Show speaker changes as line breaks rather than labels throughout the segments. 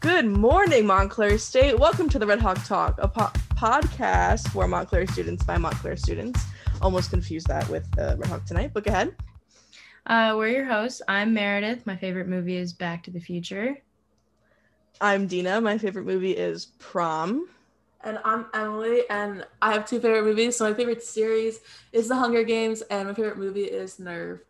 Good morning, Montclair State. Welcome to the Red Hawk Talk, a po- podcast for Montclair students by Montclair students. Almost confused that with uh, Red Hawk tonight, but go ahead.
Uh, we're your hosts. I'm Meredith. My favorite movie is Back to the Future.
I'm Dena. My favorite movie is Prom.
And I'm Emily, and I have two favorite movies. So my favorite series is The Hunger Games, and my favorite movie is Nerve.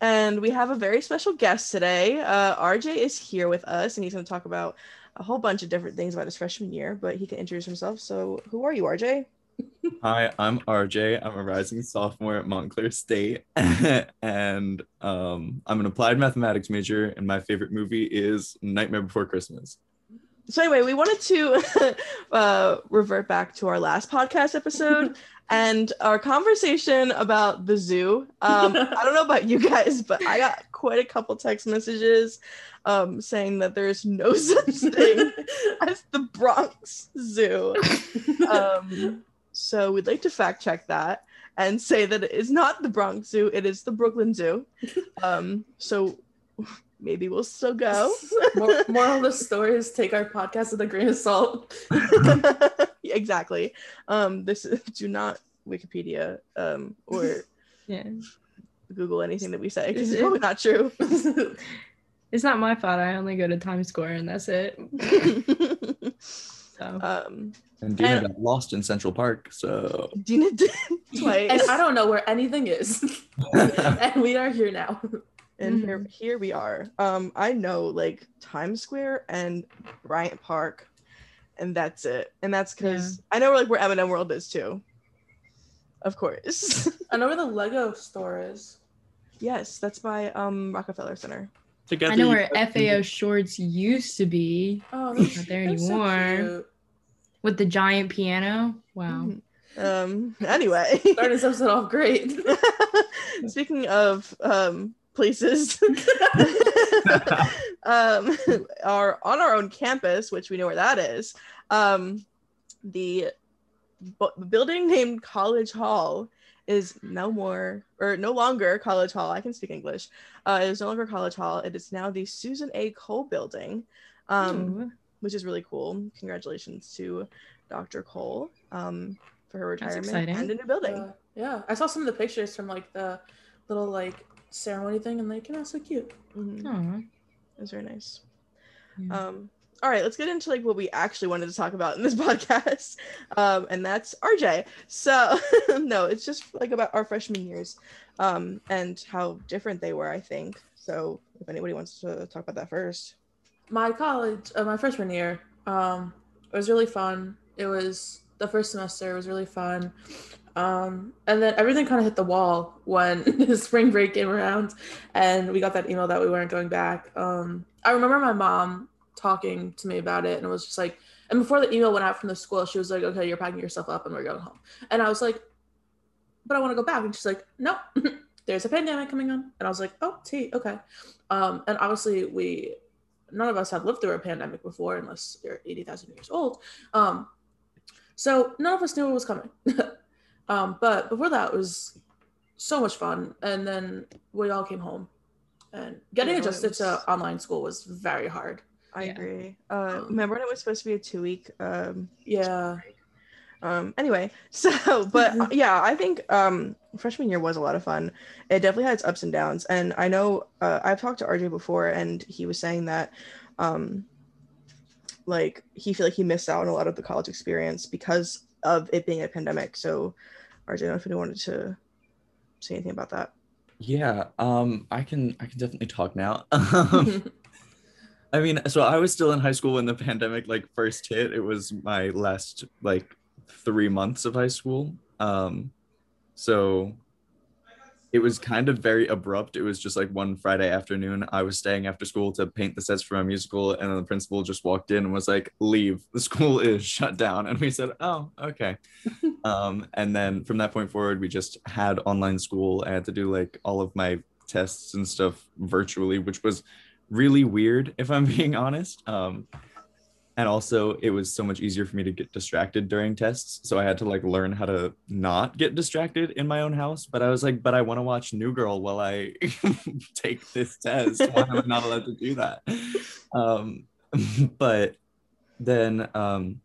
And we have a very special guest today. Uh, RJ is here with us, and he's going to talk about a whole bunch of different things about his freshman year, but he can introduce himself. So, who are you, RJ?
Hi, I'm RJ. I'm a rising sophomore at Montclair State, and um, I'm an applied mathematics major. And my favorite movie is Nightmare Before Christmas.
So anyway, we wanted to uh, revert back to our last podcast episode and our conversation about the zoo. Um, I don't know about you guys, but I got quite a couple text messages um, saying that there's no such thing as the Bronx Zoo. Um, so we'd like to fact check that and say that it is not the Bronx Zoo; it is the Brooklyn Zoo. Um, so maybe we'll still go.
More, moral of the story is take our podcast with a grain of salt.
exactly. Um, this is, do not Wikipedia um, or
Yeah.
Google anything that we say because it's probably not true.
It's not my fault. I only go to Times Square and that's it. So
um,
And Dena
And-
got lost in Central Park, so
Dena did twice,
and I don't know where anything is. and we are here now.
And here, here we are. Um, I know like Times Square and Bryant Park, and that's it. And that's because I know where like where M&M World is too. Of course.
I know where the Lego store is.
yes, that's by um Rockefeller Center.
together
I know where
guys can
FAO Schwarz used to be
Oh,
Not there
that's so
anymore.
cute.
with the giant piano. Wow.
Um. Anyway.
Started this episode off great.
Speaking of um, places, um, are on our own campus, which we know where that is. Um, the bu- building named College Hall is no more or no longer College Hall. I can speak English. Uh, it is no longer College Hall. It is now the Susan A. Cole Building, um, which is really cool. Congratulations to Dr. Cole um, for her retirement and a new building.
Uh, yeah, I saw some of the pictures from like the little like ceremony thing, and they came out so cute.
Mhm.
aw.
It was very nice.
Yeah.
Um, all right, let's get into like what we actually wanted to talk about in this podcast, um, and that's RJ. So no, it's just like about our freshman years, um, and how different they were. I think so. If anybody wants to talk about that first,
my college uh, my freshman year um it was really fun it was the first semester was really fun um and then everything kind of hit the wall when spring break came around and we got that email that we weren't going back. Um i remember my mom talking to me about it and it was just like and before the email went out from the school she was like okay you're packing yourself up and we're going home. And i was like but i want to go back. And she's like no there's a pandemic coming on. And i was like oh t okay. Um and obviously we none of us have lived through a pandemic before unless you're 80,000 years old. Um, so none of us knew it was coming. um, but before that it was so much fun. And then we all came home and getting
Yeah,
adjusted
was-
to online school was very hard.
I
Yeah.
agree. Uh,
Um,
remember when it was supposed to be a two week um,
Yeah.
um anyway so but yeah i think um freshman year was a lot of fun it definitely had its ups and downs and i know uh, i've talked to rj before and he was saying that um like he feel like he missed out on a lot of the college experience because of it being a pandemic so rj i don't know if you wanted to say anything about that
Yeah, um, I can I can definitely talk now. I mean, so I was still in high school when the pandemic like first hit. It was my last like three months of high school. Um, so it was kind of very abrupt. It was just like one Friday afternoon. I was staying after school to paint the sets for my musical, and then the principal just walked in and was like, "Leave. The school is shut down." And we said, "Oh, okay." um, and then from that point forward, we just had online school. I had to do like all of my tests and stuff virtually, which was really weird, if I'm being honest. Um, and also it was so much easier for me to get distracted during tests so i had to like learn how to not get distracted in my own house but i was like but i want to watch new girl while i take this test why am i not allowed to do that um but then um,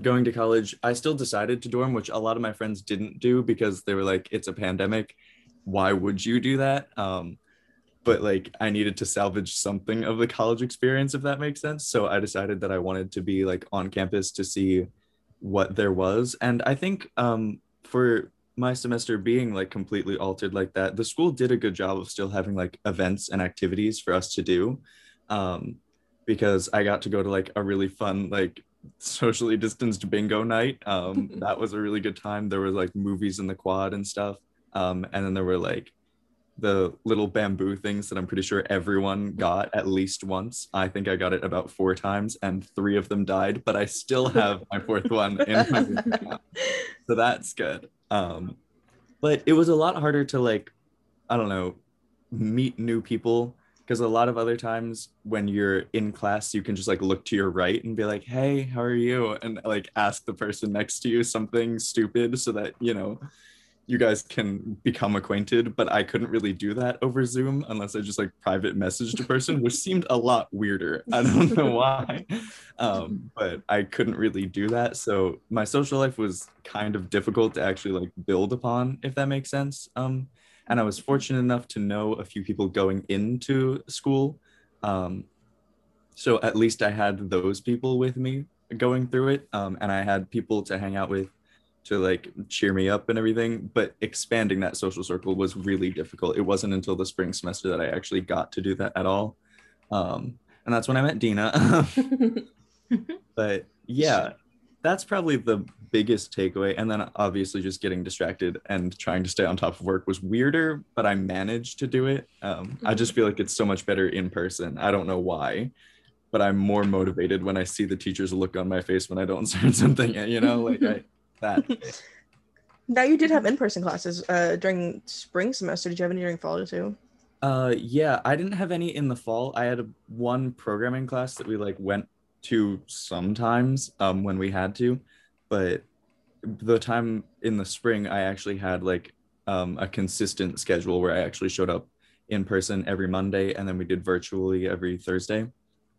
going to college, I still decided to dorm, which a lot of my friends didn't do because they were like, it's a pandemic. Why would you do that? Um, but like I needed to salvage something of the college experience, if that makes sense. So I decided that I wanted to be like on campus to see what there was. And I think um, for my semester being like completely altered like that, the school did a good job of still having like events and activities for us to do. Um, because I got to go to like a really fun, like socially distanced bingo night. Um, that was a really good time. There was like movies in the quad and stuff. Um, and then there were like the little bamboo things that I'm pretty sure everyone got at least once. I think I got it about four times and three of them died, but I still have my fourth one in my. So that's good. Um, but it was a lot harder to like, I don't know, meet new people because a lot of other times when you're in class, you can just like look to your right and be like, hey, how are you? And like ask the person next to you something stupid so that, you know, you guys can become acquainted, but I couldn't really do that over Zoom unless I just like private messaged a person, which seemed a lot weirder. I don't know why, um, but I couldn't really do that. So my social life was kind of difficult to actually like build upon, if that makes sense. Um, and I was fortunate enough to know a few people going into school. Um, so at least I had those people with me going through it, um, and I had people to hang out with to like cheer me up and everything but expanding that social circle was really difficult. It wasn't until the spring semester that i actually got to do that at all. Um, and that's when i met dena. But yeah that's probably the biggest takeaway. And then obviously just getting distracted and trying to stay on top of work was weirder but i managed to do it. Um, i just feel like it's so much better in person. I don't know why but i'm more motivated when i see the teacher's look on my face when i don't start something you know? Like i that.
now you did have in-person classes uh, during spring semester. Did you have any during fall too?
Uh, yeah, I didn't have any in the fall. I had a, one programming class that we like went to sometimes um, when we had to, but the time in the spring, I actually had like um, a consistent schedule where I actually showed up in person every Monday, and then we did virtually every Thursday.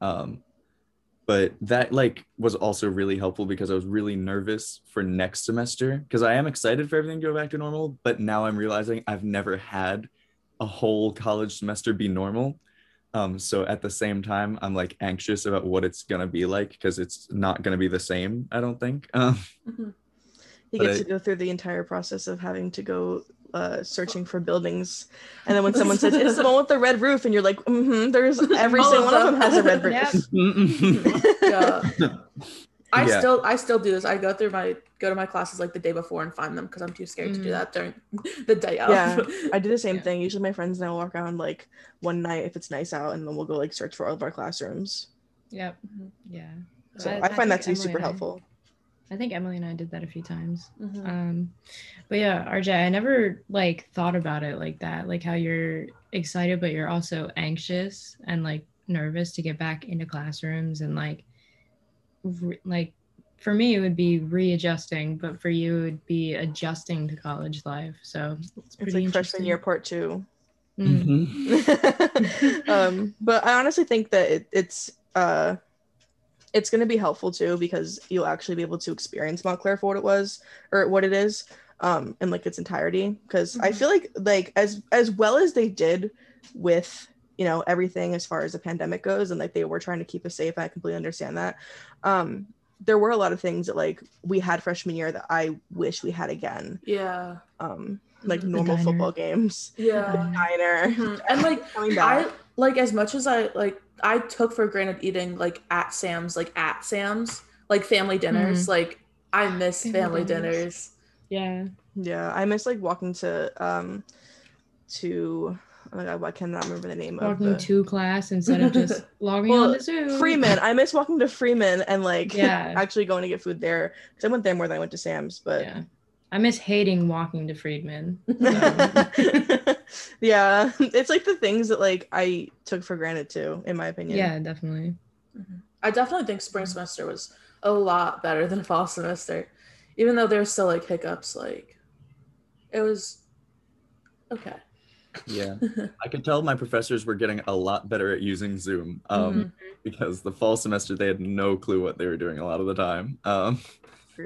Um, but that like was also really helpful because I was really nervous for next semester because I am excited for everything to go back to normal, but now I'm realizing I've never had a whole college semester be normal. Um, so at the same time, I'm like anxious about what it's gonna be like because it's not gonna be the same. I don't think. Um,
mm-hmm. You get to go through the entire process of having to go uh, searching for buildings, and then when someone says it's the one with the red roof, and you're like, mm-hmm, "There's every single one of them has a red roof."
yeah. I yeah. still I still do this. I go through my go to my classes like the day before and find them because I'm too scared mm. to do mm. that during the day of.
Yeah, I do the same yeah. thing. Usually my friends and I will walk around like one night if it's nice out, and then we'll go like search for all of our classrooms.
Yep. Yeah.
So I, I find I that to be super helpful.
I think Emily and I did that a few times. Mm-hmm. Um, but yeah, RJ, I never like thought about it like that, like how you're excited, but you're also anxious and like nervous to get back into classrooms and like, re- like for me it would be readjusting, but for you it would be adjusting to college life. So
it's, it's like freshman year part two. Mm. Mm-hmm. um, but I honestly think that it, it's uh it's going to be helpful too because you'll actually be able to experience Montclair for what it was or what it is um in like its entirety. Because mm-hmm. I feel like like as as well as they did with you know everything as far as the pandemic goes and like they were trying to keep us safe I completely understand that um there were a lot of things that like we had freshman year that I wish we had again.
Yeah.
Um like normal football games.
Yeah.
Diner.
Mm-hmm. and like I like as much as I like I took for granted eating like at Sam's, like at Sam's, like family dinners. Mm. Like I miss family, family dinners. dinners.
Yeah.
Yeah. I miss like walking to um to oh my god, I cannot remember the name
walking
of the...
Walking to class instead of just logging well, on to Zoom.
Freeman. I miss walking to Freeman and like yeah. actually going to get food there. Because I went there more than I went to Sam's, but
yeah. I miss hating walking to Freeman.
So. Yeah, it's like the things that like I took for granted too, in my opinion.
Yeah, definitely.
Mm-hmm. I definitely think spring semester was a lot better than fall semester, even though there's still like hiccups. Like, it was okay.
Yeah, I could tell my professors were getting a lot better at using Zoom um,
Mhm.
because the fall semester they had no clue what they were doing a lot of the time. Um,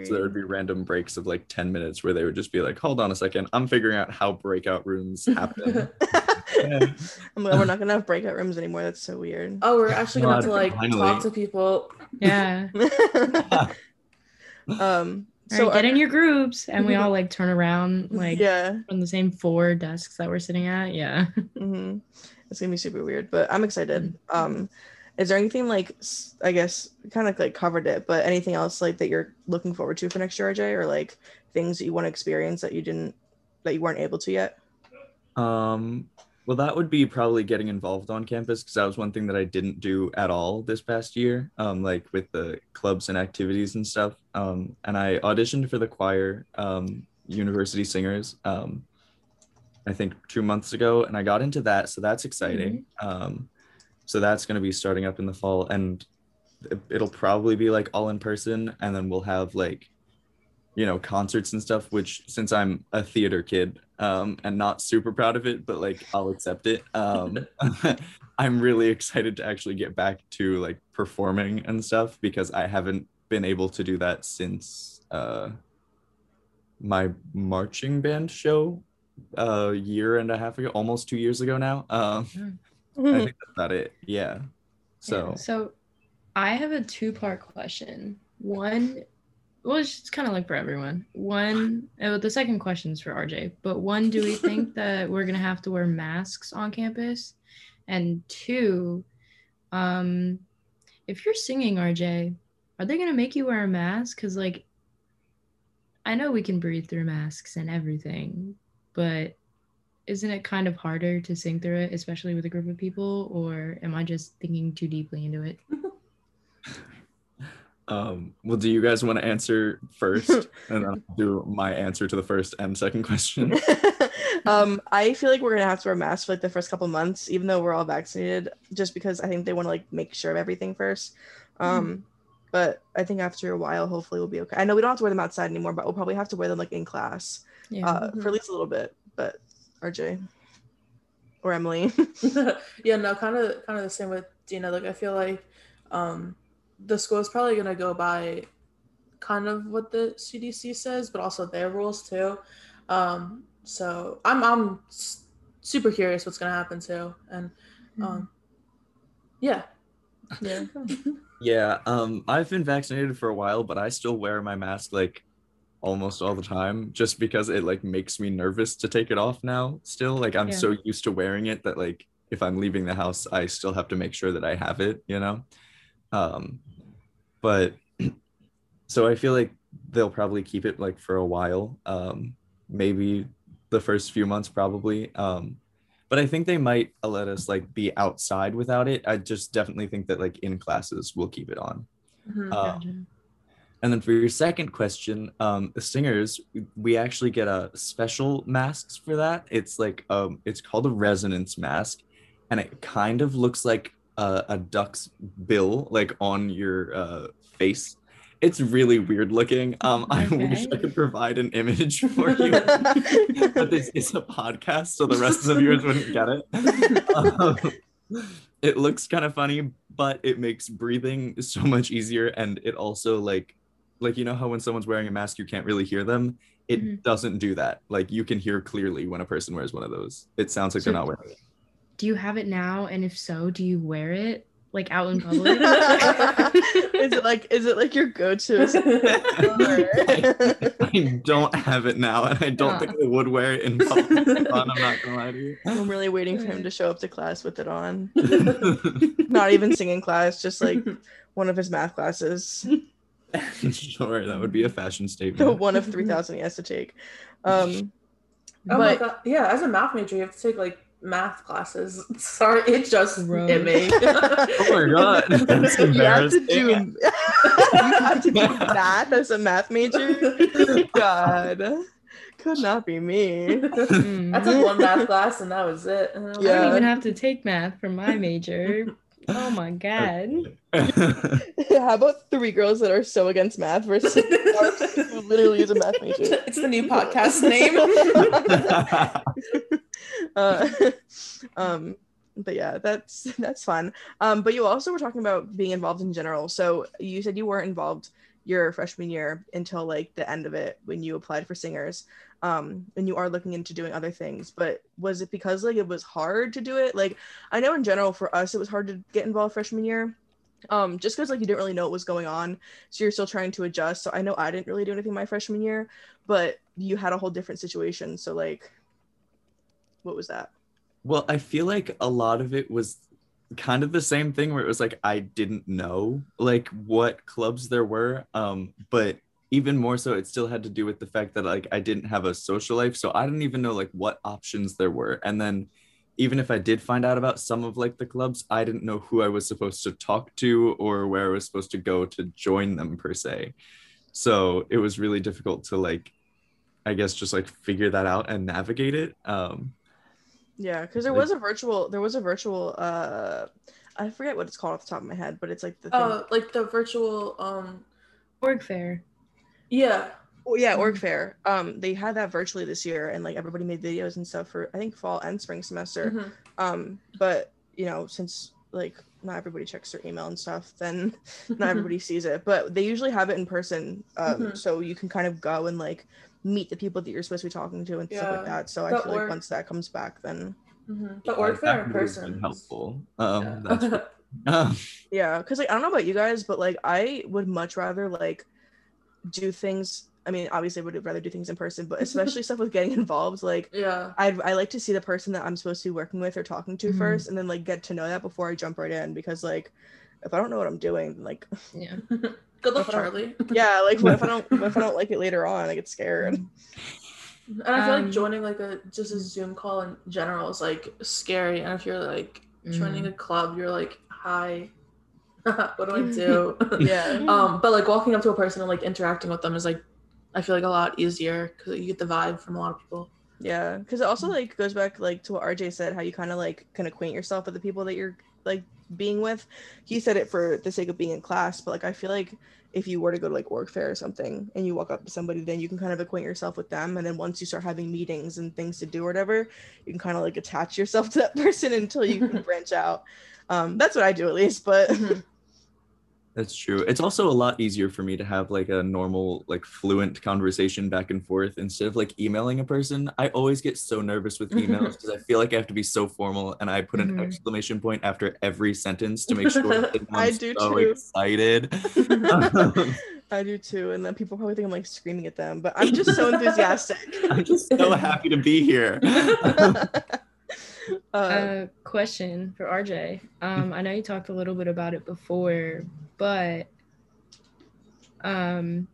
so there would be random breaks of like 10 minutes where they would just be like, hold on a second, I'm figuring out how breakout rooms happen. Yeah.
I'm like, we're not gonna have breakout rooms anymore. That's so weird.
oh, we're actually gonna have to like
finally.
talk to people.
Yeah.
um.
All
So
right, get
are-
in your groups, and we all like turn around like
yeah.
from the same four desks that we're sitting at. Yeah.
hmm It's gonna be super weird, but I'm excited. Um, is there anything like i guess kind of like covered it, but anything else like that you're looking forward to for next year, RJ, or like things that you want to experience that you didn't that you weren't able to yet?
Um, well, that would be probably getting involved on campus because that was one thing that I didn't do at all this past year. Um, like with the clubs and activities and stuff. Um, and I auditioned for the choir, um, University Singers. Um, I think two months ago, and I got into that, so that's exciting. Um, so that's going to be starting up in the fall, and it- it'll probably be like all in person, and then we'll have like you know concerts and stuff which since i'm a theater kid um and not super proud of it but like i'll accept it um i'm really excited to actually get back to like performing and stuff because i haven't been able to do that since uh my marching band show a year and a half ago almost two years ago now um i think that's about it yeah so
Yeah, So I have a two part question. One, well, it's kind of like for everyone. One, oh, the second question is for RJ, but one, do we think that we're going to have to wear masks on campus? And two, um, if you're singing, RJ, are they going to make you wear a mask? Because, like, I know we can breathe through masks and everything, but isn't it kind of harder to sing through it, especially with a group of people? Or am I just thinking too deeply into it?
Um, well, do you guys want to answer first, and then I'll do my answer to the first and second question?
um, I feel like we're gonna have to wear masks for like the first couple months, even though we're all vaccinated, just because I think they want to like make sure of everything first. Um, but I think after a while, hopefully we'll be okay. I know we don't have to wear them outside anymore, but we'll probably have to wear them like in class
Yeah.
uh,
Mhm.
for at least a little bit. But RJ or Emily,
yeah, no, kind of, kind of the same with Dena. Like, I feel like um, the school is probably gonna go by kind of what the CDC says, but also their rules too. Um, so I'm, I'm super curious what's gonna happen too, and um, yeah,
yeah,
yeah, um, I've been vaccinated for a while, but I still wear my mask like almost all the time, just because it like makes me nervous to take it off now. Still, like I'm
Yeah.
so used to wearing it that like if I'm leaving the house, I still have to make sure that I have it. You know, um, but so I feel like they'll probably keep it like for a while. Um, maybe the first few months, probably. Um, but I think they might let us like be outside without it. I just definitely think that like in classes we'll keep it on.
Mhm.
Uh,
Gotcha.
And then for your second question, um, the singers, we actually get a special masks for that. It's like um, it's called a resonance mask, and it kind of looks like a, a duck's bill, like on your uh, face. It's really weird looking. Um, I wish I could provide an image for you, but this is a podcast, so the rest of yours wouldn't get it. Um, it looks kind of funny, but it makes breathing so much easier, and it also like like you know how when someone's wearing a mask you can't really hear them it
Mhm.
doesn't do that like you can hear clearly when a person wears one of those it sounds like they're not wearing it
Do you have it now? And if so, do you wear it like out in public?
is it like is it like your go-to?
I, I don't have it now and i don't think i would wear it in public i'm not gonna lie to you
I'm really waiting for him to show up to class with it on. Not even singing class, just like one of his math classes.
sure that would be a fashion statement The
one of 3,000 he has to take. Um,
Oh my god! Yeah, as a math major, you have to take like math classes. Sorry, it just
Gross.
hit me.
oh my god that's
you have to do
embarrassing
you have to do math as a math major. God, could not be me.
I took one math class and that was it. And I was
I
Yeah.
don't even have to take math for my major. Oh my god.
How about three girls that are so against math versus who literally is a math major?
It's the new podcast name.
uh, um, but yeah, that's that's fun. Um, but you also were talking about being involved in general. So you said you weren't involved your freshman year until like the end of it when you applied for singers. Um, and you are looking into doing other things. But was it because like it was hard to do it? Like I know in general for us it was hard to get involved freshman year. Um, just because like you didn't really know what was going on, so you're still trying to adjust. So I know I didn't really do anything my freshman year, but you had a whole different situation. So like, what was that?
Well, I feel like a lot of it was kind of the same thing where it was like I didn't know like what clubs there were. Um, but even more so it still had to do with the fact that like I didn't have a social life. So I didn't even know like what options there were. And then even if I did find out about some of like the clubs, I didn't know who I was supposed to talk to or where I was supposed to go to join them per se. So it was really difficult to like I guess just like figure that out and navigate it. Um
yeah, because there was a virtual. There was a virtual. uh I forget what it's called off the top of my head, but it's like the.
Thing. Uh, like the virtual um,
org fair.
Yeah.
Oh yeah, org fair. Um, they had that virtually this year, and like everybody made videos and stuff for I think fall and spring semester. Mm-hmm. Um, but you know, since like not everybody checks their email and stuff, then not everybody sees it. But they usually have it in person, um, mm-hmm. so you can kind of go and like meet the people that you're supposed to be talking to and yeah. stuff like that. So the I feel org- like once that comes back, then
mm-hmm. the org fair in person
helpful. Um, yeah.
um. yeah, because like I don't know about you guys, but like I would much rather like do things. I mean, obviously, I would rather do things in person, but especially stuff with getting involved. Like,
yeah,
I I like to see the person that I'm supposed to be working with or talking to mm-hmm. first, and then like get to know that before I jump right in. Because like, if I don't know what I'm doing, like,
yeah.
Good luck, Charlie.
Yeah, like what if I don't what if I don't like it later on? I get scared.
And I feel um, like joining like a just a Zoom call in general is like scary. And if you're like joining mm. a club, you're like, hi. what do I do?
yeah.
Um, but like walking up to a person and like interacting with them is like I feel like a lot easier because you get the vibe from a lot of people.
Yeah, because it also like goes back like to what RJ said, how you kind of like can acquaint yourself with the people that you're like being with. He said it for the sake of being in class, but like I feel like if you were to go to like org fair or something and you walk up to somebody, then you can kind of acquaint yourself with them. And then once you start having meetings and things to do or whatever, you can kind of like attach yourself to that person until you can branch out. Um, that's what I do at least, but mm-hmm.
That's true. It's also a lot easier for me to have like a normal, like fluent conversation back and forth instead of like emailing a person. I always get so nervous with emails because I feel like I have to be so formal and I put an mm-hmm. exclamation point after every sentence to make sure that
I do
so
too.
excited.
I do too. And then people probably think I'm like screaming at them, but I'm just so enthusiastic.
I'm just so happy to be here.
Uh, uh, question for RJ. Um, I know you talked a little bit about it before, but um,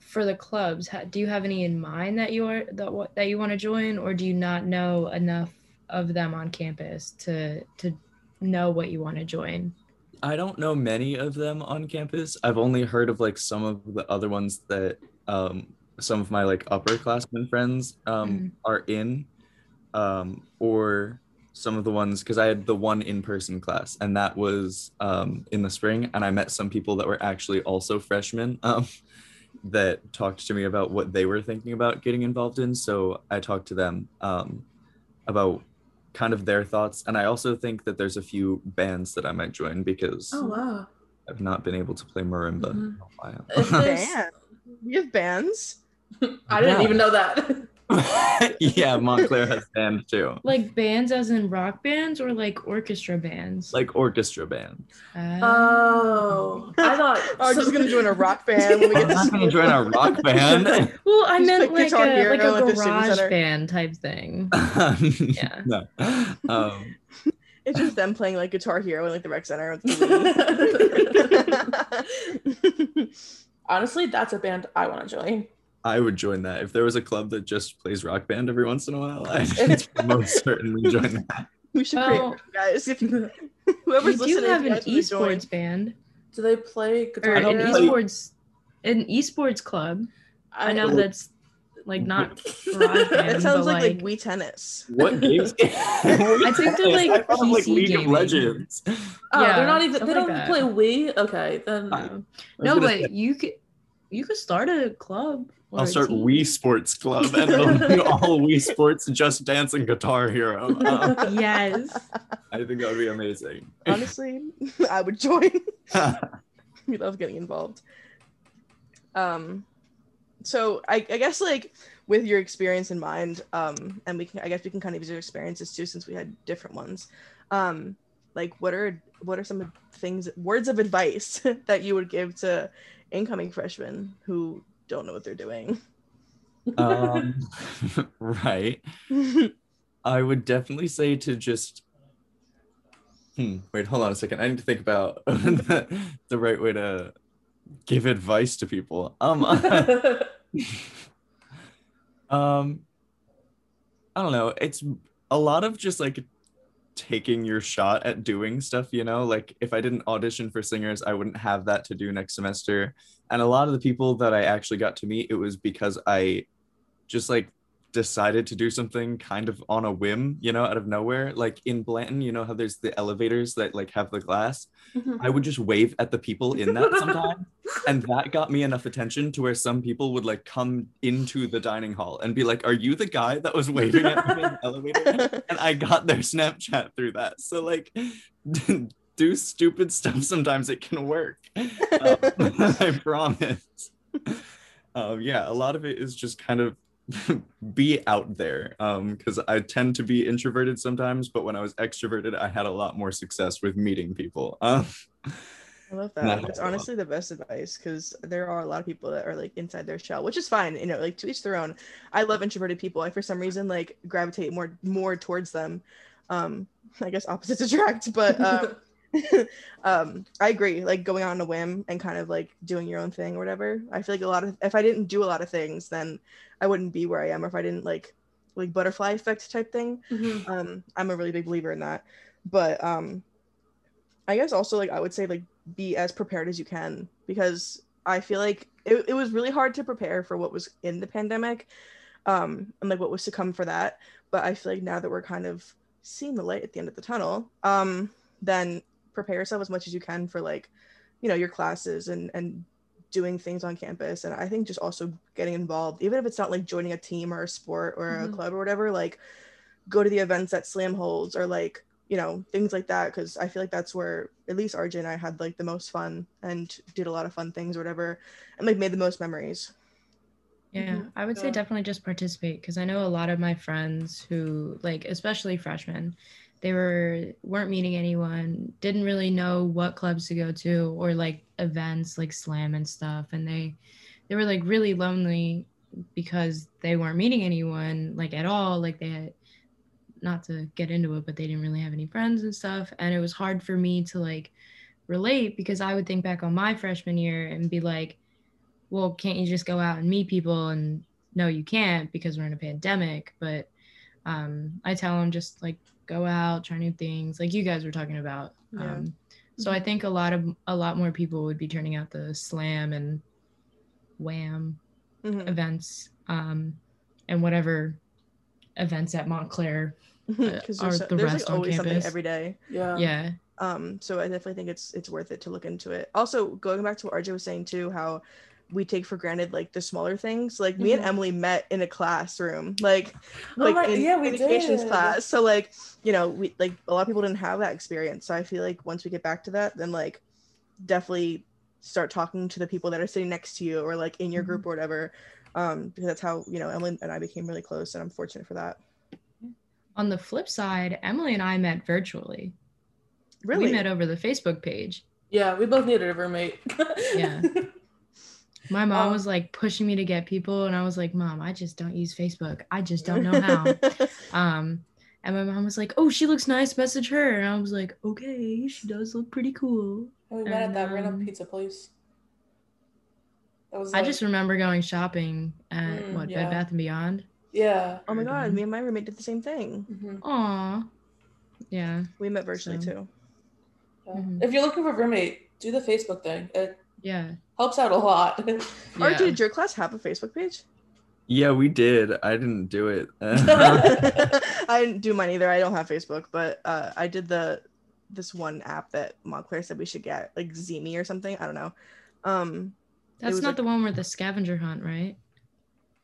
for the clubs, do you have any in mind that you are that that you want to join, or do you not know enough of them on campus to to know what you want to join?
I don't know many of them on campus. I've only heard of like some of the other ones that um, some of my like upperclassmen friends um, mm-hmm. are in, um, or some of the ones because I had the one in-person class and that was um, in the spring and I met some people that were actually also freshmen um, that talked to me about what they were thinking about getting involved in. So I talked to them um, about kind of their thoughts and I also think that there's a few bands that I might join because
oh wow
I've not been able to play marimba mm-hmm. in
a while. Band. You have bands?
I didn't yeah. even know that.
yeah, Montclair has bands too.
Like bands as in rock bands or like orchestra bands?
Like orchestra bands.
Uh, oh, I thought
I was just gonna join a rock band. When we
get I'm gonna join a rock band.
well, I meant like a, like a garage band type thing. yeah.
No. Um,
it's just them playing like Guitar Hero in like the rec center.
Honestly, that's a band I want to join.
I would join that. If there was a club that just plays rock band every once in a while, I'd most certainly join that.
We should well, create guys. If you, whoever's
we do you have an esports band.
Do they play guitar? Or
an esports, an esports club. I, I know that's like not garage band.
That sounds
like,
like, like Wii Tennis.
What games?
I think they're like I PC like League gaming. of
Legends. Oh, yeah, they're not even. They don't like play Wii. Okay, then. Uh,
no, but you could you could start a club.
I'll
a
start
team.
Wii Sports Club and it'll be all Wii Sports Just Dance and Guitar Hero. Um,
Yes.
I think that would be amazing.
Honestly, I would join. we love getting involved. Um, so I, I guess like with your experience in mind, um, and we can I guess we can kind of use your experiences too since we had different ones. Um, like what are what are some of things words of advice that you would give to incoming freshmen who don't know what they're doing?
um, right. I would definitely say to just. Hmm. Wait, hold on a second. I need to think about the, the right way to give advice to people. Um, um, I don't know. It's a lot of just like taking your shot at doing stuff. You know, like if I didn't audition for singers, I wouldn't have that to do next semester. And a lot of the people that I actually got to meet, it was because I just like decided to do something kind of on a whim, you know, out of nowhere. Like in Blanton, you know how there's the elevators that like have the glass. Mm-hmm. I would just wave at the people in that sometimes. And that got me enough attention to where some people would like come into the dining hall and be like, Are you the guy that was waving at me in the elevator? And I got their Snapchat through that. So like do stupid stuff sometimes it can work. Um, I promise. Um, yeah, a lot of it is just kind of be out there um because i tend to be introverted sometimes but when i was extroverted i had a lot more success with meeting people um
I love that. It's honestly the best advice because there are a lot of people that are like inside their shell, which is fine. You know, like to each their own. I love introverted people. I for some reason like gravitate more more towards them. Um, I guess opposites attract, but um, um, I agree. Like going on a whim and kind of like doing your own thing or whatever. I feel like a lot of if I didn't do a lot of things, then I wouldn't be where I am. Or if I didn't like like butterfly effect type thing
Mhm.
um i'm a really big believer in that but um i guess also like i would say like be as prepared as you can because i feel like it, it was really hard to prepare for what was in the pandemic um and like what was to come for that but i feel like now that we're kind of seeing the light at the end of the tunnel um then prepare yourself as much as you can for like you know your classes and and doing things on campus and i think just also getting involved even if it's not like joining a team or a sport or a
Mhm.
club or whatever like go to the events that slam holds or like you know things like that because i feel like that's where at least rj and i had like the most fun and did a lot of fun things or whatever and like made the most memories
Yeah,
Mhm.
I would say definitely just participate because I know a lot of my friends who like especially freshmen, they were weren't meeting anyone, didn't really know what clubs to go to or like events like slam and stuff and they they were like really lonely because they weren't meeting anyone like at all like they had not to get into it but they didn't really have any friends and stuff and it was hard for me to like relate because I would think back on my freshman year and be like well, can't you just go out and meet people? And no, you can't because we're in a pandemic. But um, I tell them just like go out, try new things, like you guys were talking about.
Yeah.
Um, so I think a lot of a lot more people would be turning out the slam and wham
Mhm.
events um, and whatever events at Montclair.
because
are
there's, so-
the
there's
rest
like
on
always something every day
Yeah.
yeah,
um so i definitely think it's it's worth it to look into it also going back to what rj was saying too how we take for granted like the smaller things like me and
Mhm.
emily met in a classroom like
Oh
like
my-
in
yeah, we
communications
did.
class so like you know we like a lot of people didn't have that experience so i feel like once we get back to that then like definitely start talking to the people that are sitting next to you or like in your
Mm-hmm.
group or whatever um because that's how you know emily and i became really close and i'm fortunate for that
on the flip side, Emily and I met virtually.
really
We met over the Facebook page.
Yeah, we both needed a roommate.
Yeah. My mom
Um,
was like pushing me to get people, and I was like, "Mom, I just don't use Facebook. I just don't know how." um, and my mom was like, "Oh, she looks nice. Message her." And I was like, "Okay, she does look pretty cool."
And we met at
And,
that random
um,
pizza place. That was
I just remember going shopping at
Mm,
what
yeah.
Bed Bath and Beyond.
yeah.
oh my god
Mhm.
me and my roommate did the same thing.
Aw, yeah,
we met virtually
So-
too
Yeah.
Mhm.
If you're looking for a roommate, do the Facebook thing. It
yeah,
helps out a lot.
RJ,
yeah.
did your class have a Facebook page?
yeah we did i didn't do it
I didn't do mine either. I don't have Facebook, but uh, I did the this one app that Montclair said we should get, like Zemi or something. I don't know. Um,
That's not
like-
the one where the scavenger hunt, right?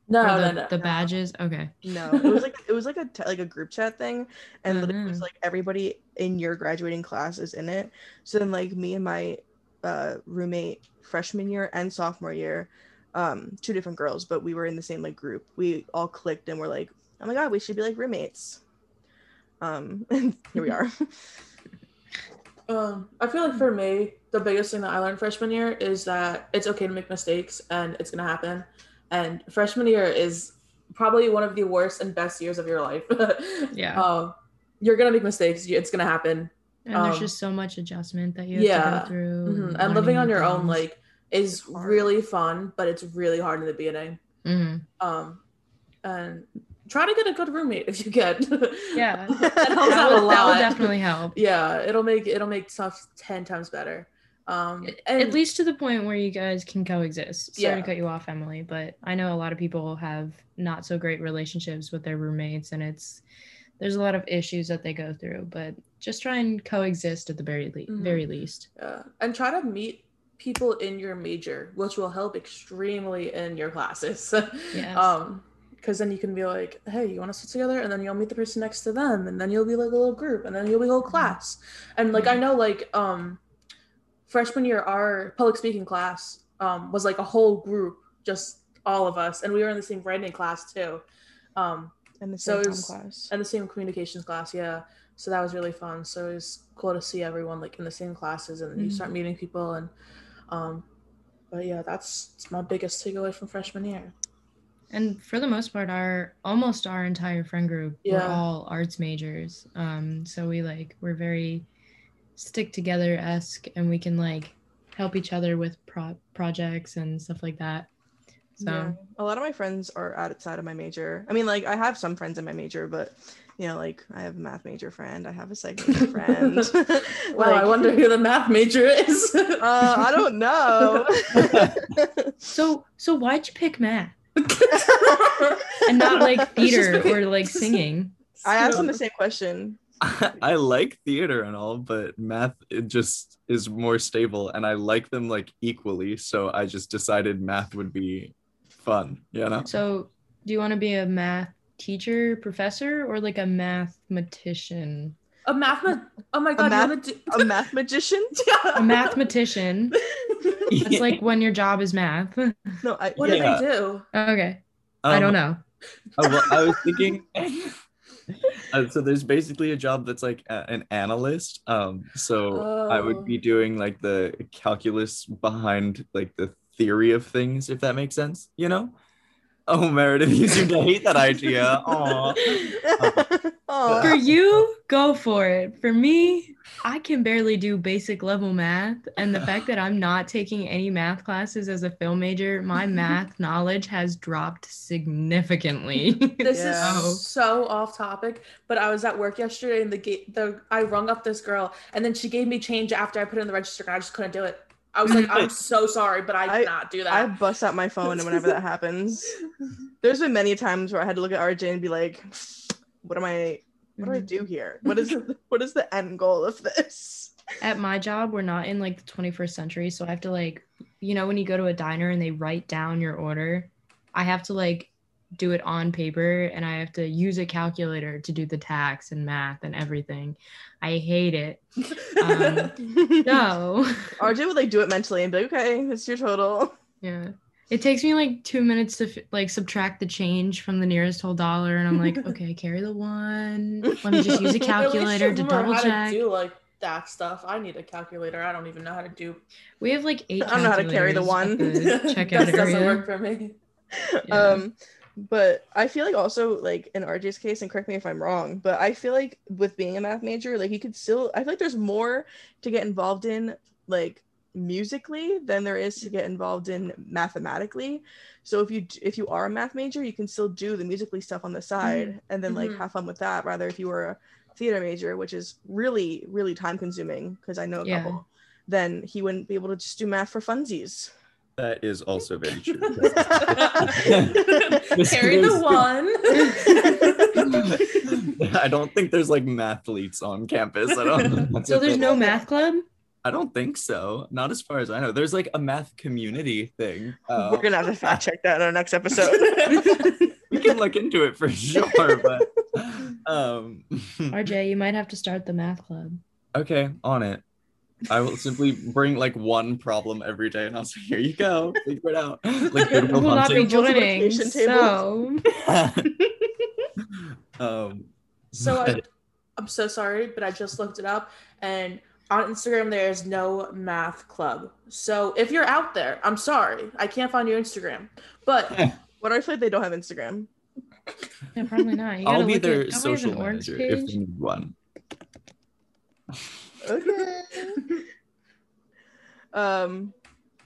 No,
Or
no,
the,
no,
the
no.
badges. Okay.
No, it was like it was like a like a group chat thing, and literally it was like everybody in your graduating class is in it. So then like me and my uh, roommate freshman year and sophomore year, um, two different girls, but we were in the same like group. We all clicked and were like, oh my god, we should be like roommates. Um, and here we are.
Um, I feel like for me, the biggest thing that I learned freshman year is that it's okay to make mistakes and it's gonna happen. And freshman year is probably one of the worst and best years of your life.
Yeah.
Um, you're gonna make mistakes. It's gonna happen.
And there's
um,
just so much adjustment that you have to
yeah.
go through.
Mhm. And living on your own like is really fun, but it's really hard in the beginning.
Mhm.
Um, and try to get a good roommate if you get.
Yeah.
that helps
that,
out
would,
a
that would
lot.
definitely help.
yeah, it'll make it'll make stuff ten times better. Um, and
At least to the point where you guys can coexist. Sorry
Yeah.
to cut you off, Emily, but I know a lot of people have not so great relationships with their roommates, and it's there's a lot of issues that they go through. But just try and coexist at the very le-
Mhm.
very least.
Yeah, and try to meet people in your major, which will help extremely in your classes.
Yes.
Um, because then you can be like, hey, you want to sit together, and then you'll meet the person next to them, and then you'll be like a little group, and then you'll be a whole class. And like I know, like um, freshman year, our public speaking class um was like a whole group, just all of us, and we were in the same writing class too. Um,
and the same
is-
class.
and the same communications class yeah so that was really fun so it was cool to see everyone like in the same classes and then you start meeting people and um but yeah that's, my biggest takeaway from freshman year
And for the most part, our almost our entire friend group we're
Yeah.
all arts majors. Um, so we like we're very stick together esque, and we can like help each other with pro- projects and stuff like that. So
Yeah. A lot of my friends are outside of my major. I mean, like I have some friends in my major, but you know, like I have a math major friend, I have a psych major friend.
wow i wonder who the math major is
Uh, I don't know.
so so why'd you pick math and not like theater or like singing?
I asked him the same question.
I like theater and all, but math it just is more stable, and I like them like equally. So I just decided math would be fun. You know?
So do you want to be a math teacher, professor, or like a mathematician?
a math ma- oh my god
math-
you
A math magician?
A mathematician. It's like when your job is math.
No, I.
what
Yeah.
do they do
Okay. I don't
Um,
know.
Oh, well, I was thinking. uh, so there's basically a job that's like a- an analyst. Um, so I would be
Oh.
doing like the calculus behind like the theory of things, if that makes sense. You know? Oh, Meredith, you seem to hate that idea. Aw.
Aw.
For you, go for it. For me, I can barely do basic level math. And the fact that I'm not taking any math classes as a film major, my math knowledge has dropped significantly.
This
Yeah.
is so off topic, but I was at work yesterday and the gate the I rung up this girl and then she gave me change after I put it in the register and I just couldn't do it. I was like, I'm so sorry, but I,
I-
cannot do that.
I
that.
bust out my phone and whenever that happens. There's been many times where I had to look at RJ and be like, what am I what do I do here? What is what is the end goal of this?
At my job, we're not in like the 21st century. So I have to like, you know, when you go to a diner and they write down your order, I have to like do it on paper and I have to use a calculator to do the tax and math and everything. I hate it. Um, No.
RJ would like do it mentally and be like, okay, it's your total.
Yeah. It takes me like two minutes to like subtract the change from the nearest whole dollar, and I'm like, okay, carry the one. Let me just use a calculator to double
how
check.
To do like that stuff. I need a calculator. I don't even know how to do.
We have like eight.
I don't know how to carry the one.
the checkout
that doesn't work for me.
Yeah.
Um, but I feel like also like in RJ's case, and correct me if I'm wrong, but I feel like with being a math major, like you could still I feel like there's more to get involved in like musically than there is to get involved in mathematically. So if you if you are a math major, you can still do the musically stuff on the side and then like
Mhm.
have fun with that. Rather if you were a theater major, which is really really time consuming because I know a
Yeah.
couple, then he wouldn't be able to just do math for funsies.
That is also very true.
Carry the one.
I don't think there's like mathletes on campus. I don't. That's
so there's no math club.
I don't think so. Not as far as I know. There's like a math community thing. Uh,
We're gonna have to fact check that in our next episode.
we can look into it for sure, but um
RJ, you might have to start the math club.
okay, on it. I will simply bring like one problem every day and I'll say, here you go, figure it out. Like
Who
Goodwill
will not be joining. So
um
So I, I'm so sorry, but I just looked it up, and on Instagram there is no math club. So if you're out there, I'm sorry, I can't find your Instagram. But
what if like they don't have Instagram?
yeah, probably not. You
I'll be their
at- don't we have
social
an orgs
manager if
page?
we need one.
Okay. um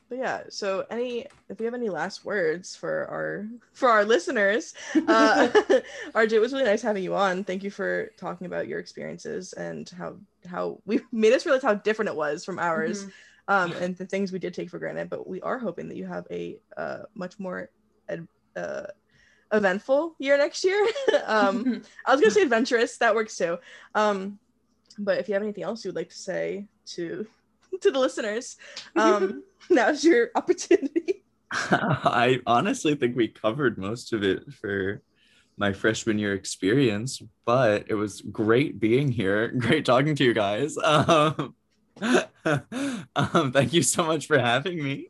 but yeah so any if we have any last words for our for our listeners uh rj it was really nice having you on thank you for talking about your experiences and how how we made us realize how different it was from ours
Mhm.
um and the things we did take for granted but we are hoping that you have a uh much more ad- uh eventful year next year um I was gonna say adventurous. That works too. Um, but if you have anything else you would like to say to to the listeners, um, now's your opportunity.
I honestly think we covered most of it for my freshman year experience, but it was great being here. Great talking to you guys. Um, um, thank you so much for having me.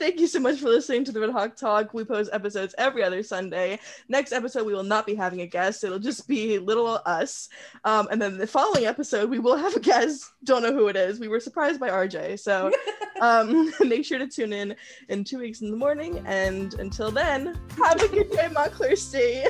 Thank you so much for listening to the Red Hawk Talk. We post episodes every other Sunday. Next episode, we will not be having a guest. It'll just be little us. Um, and then the following episode, we will have a guest. Don't know who it is. We were surprised by RJ. So um, make sure to tune in in two weeks in the morning. And until then, have a good day, Montclair State.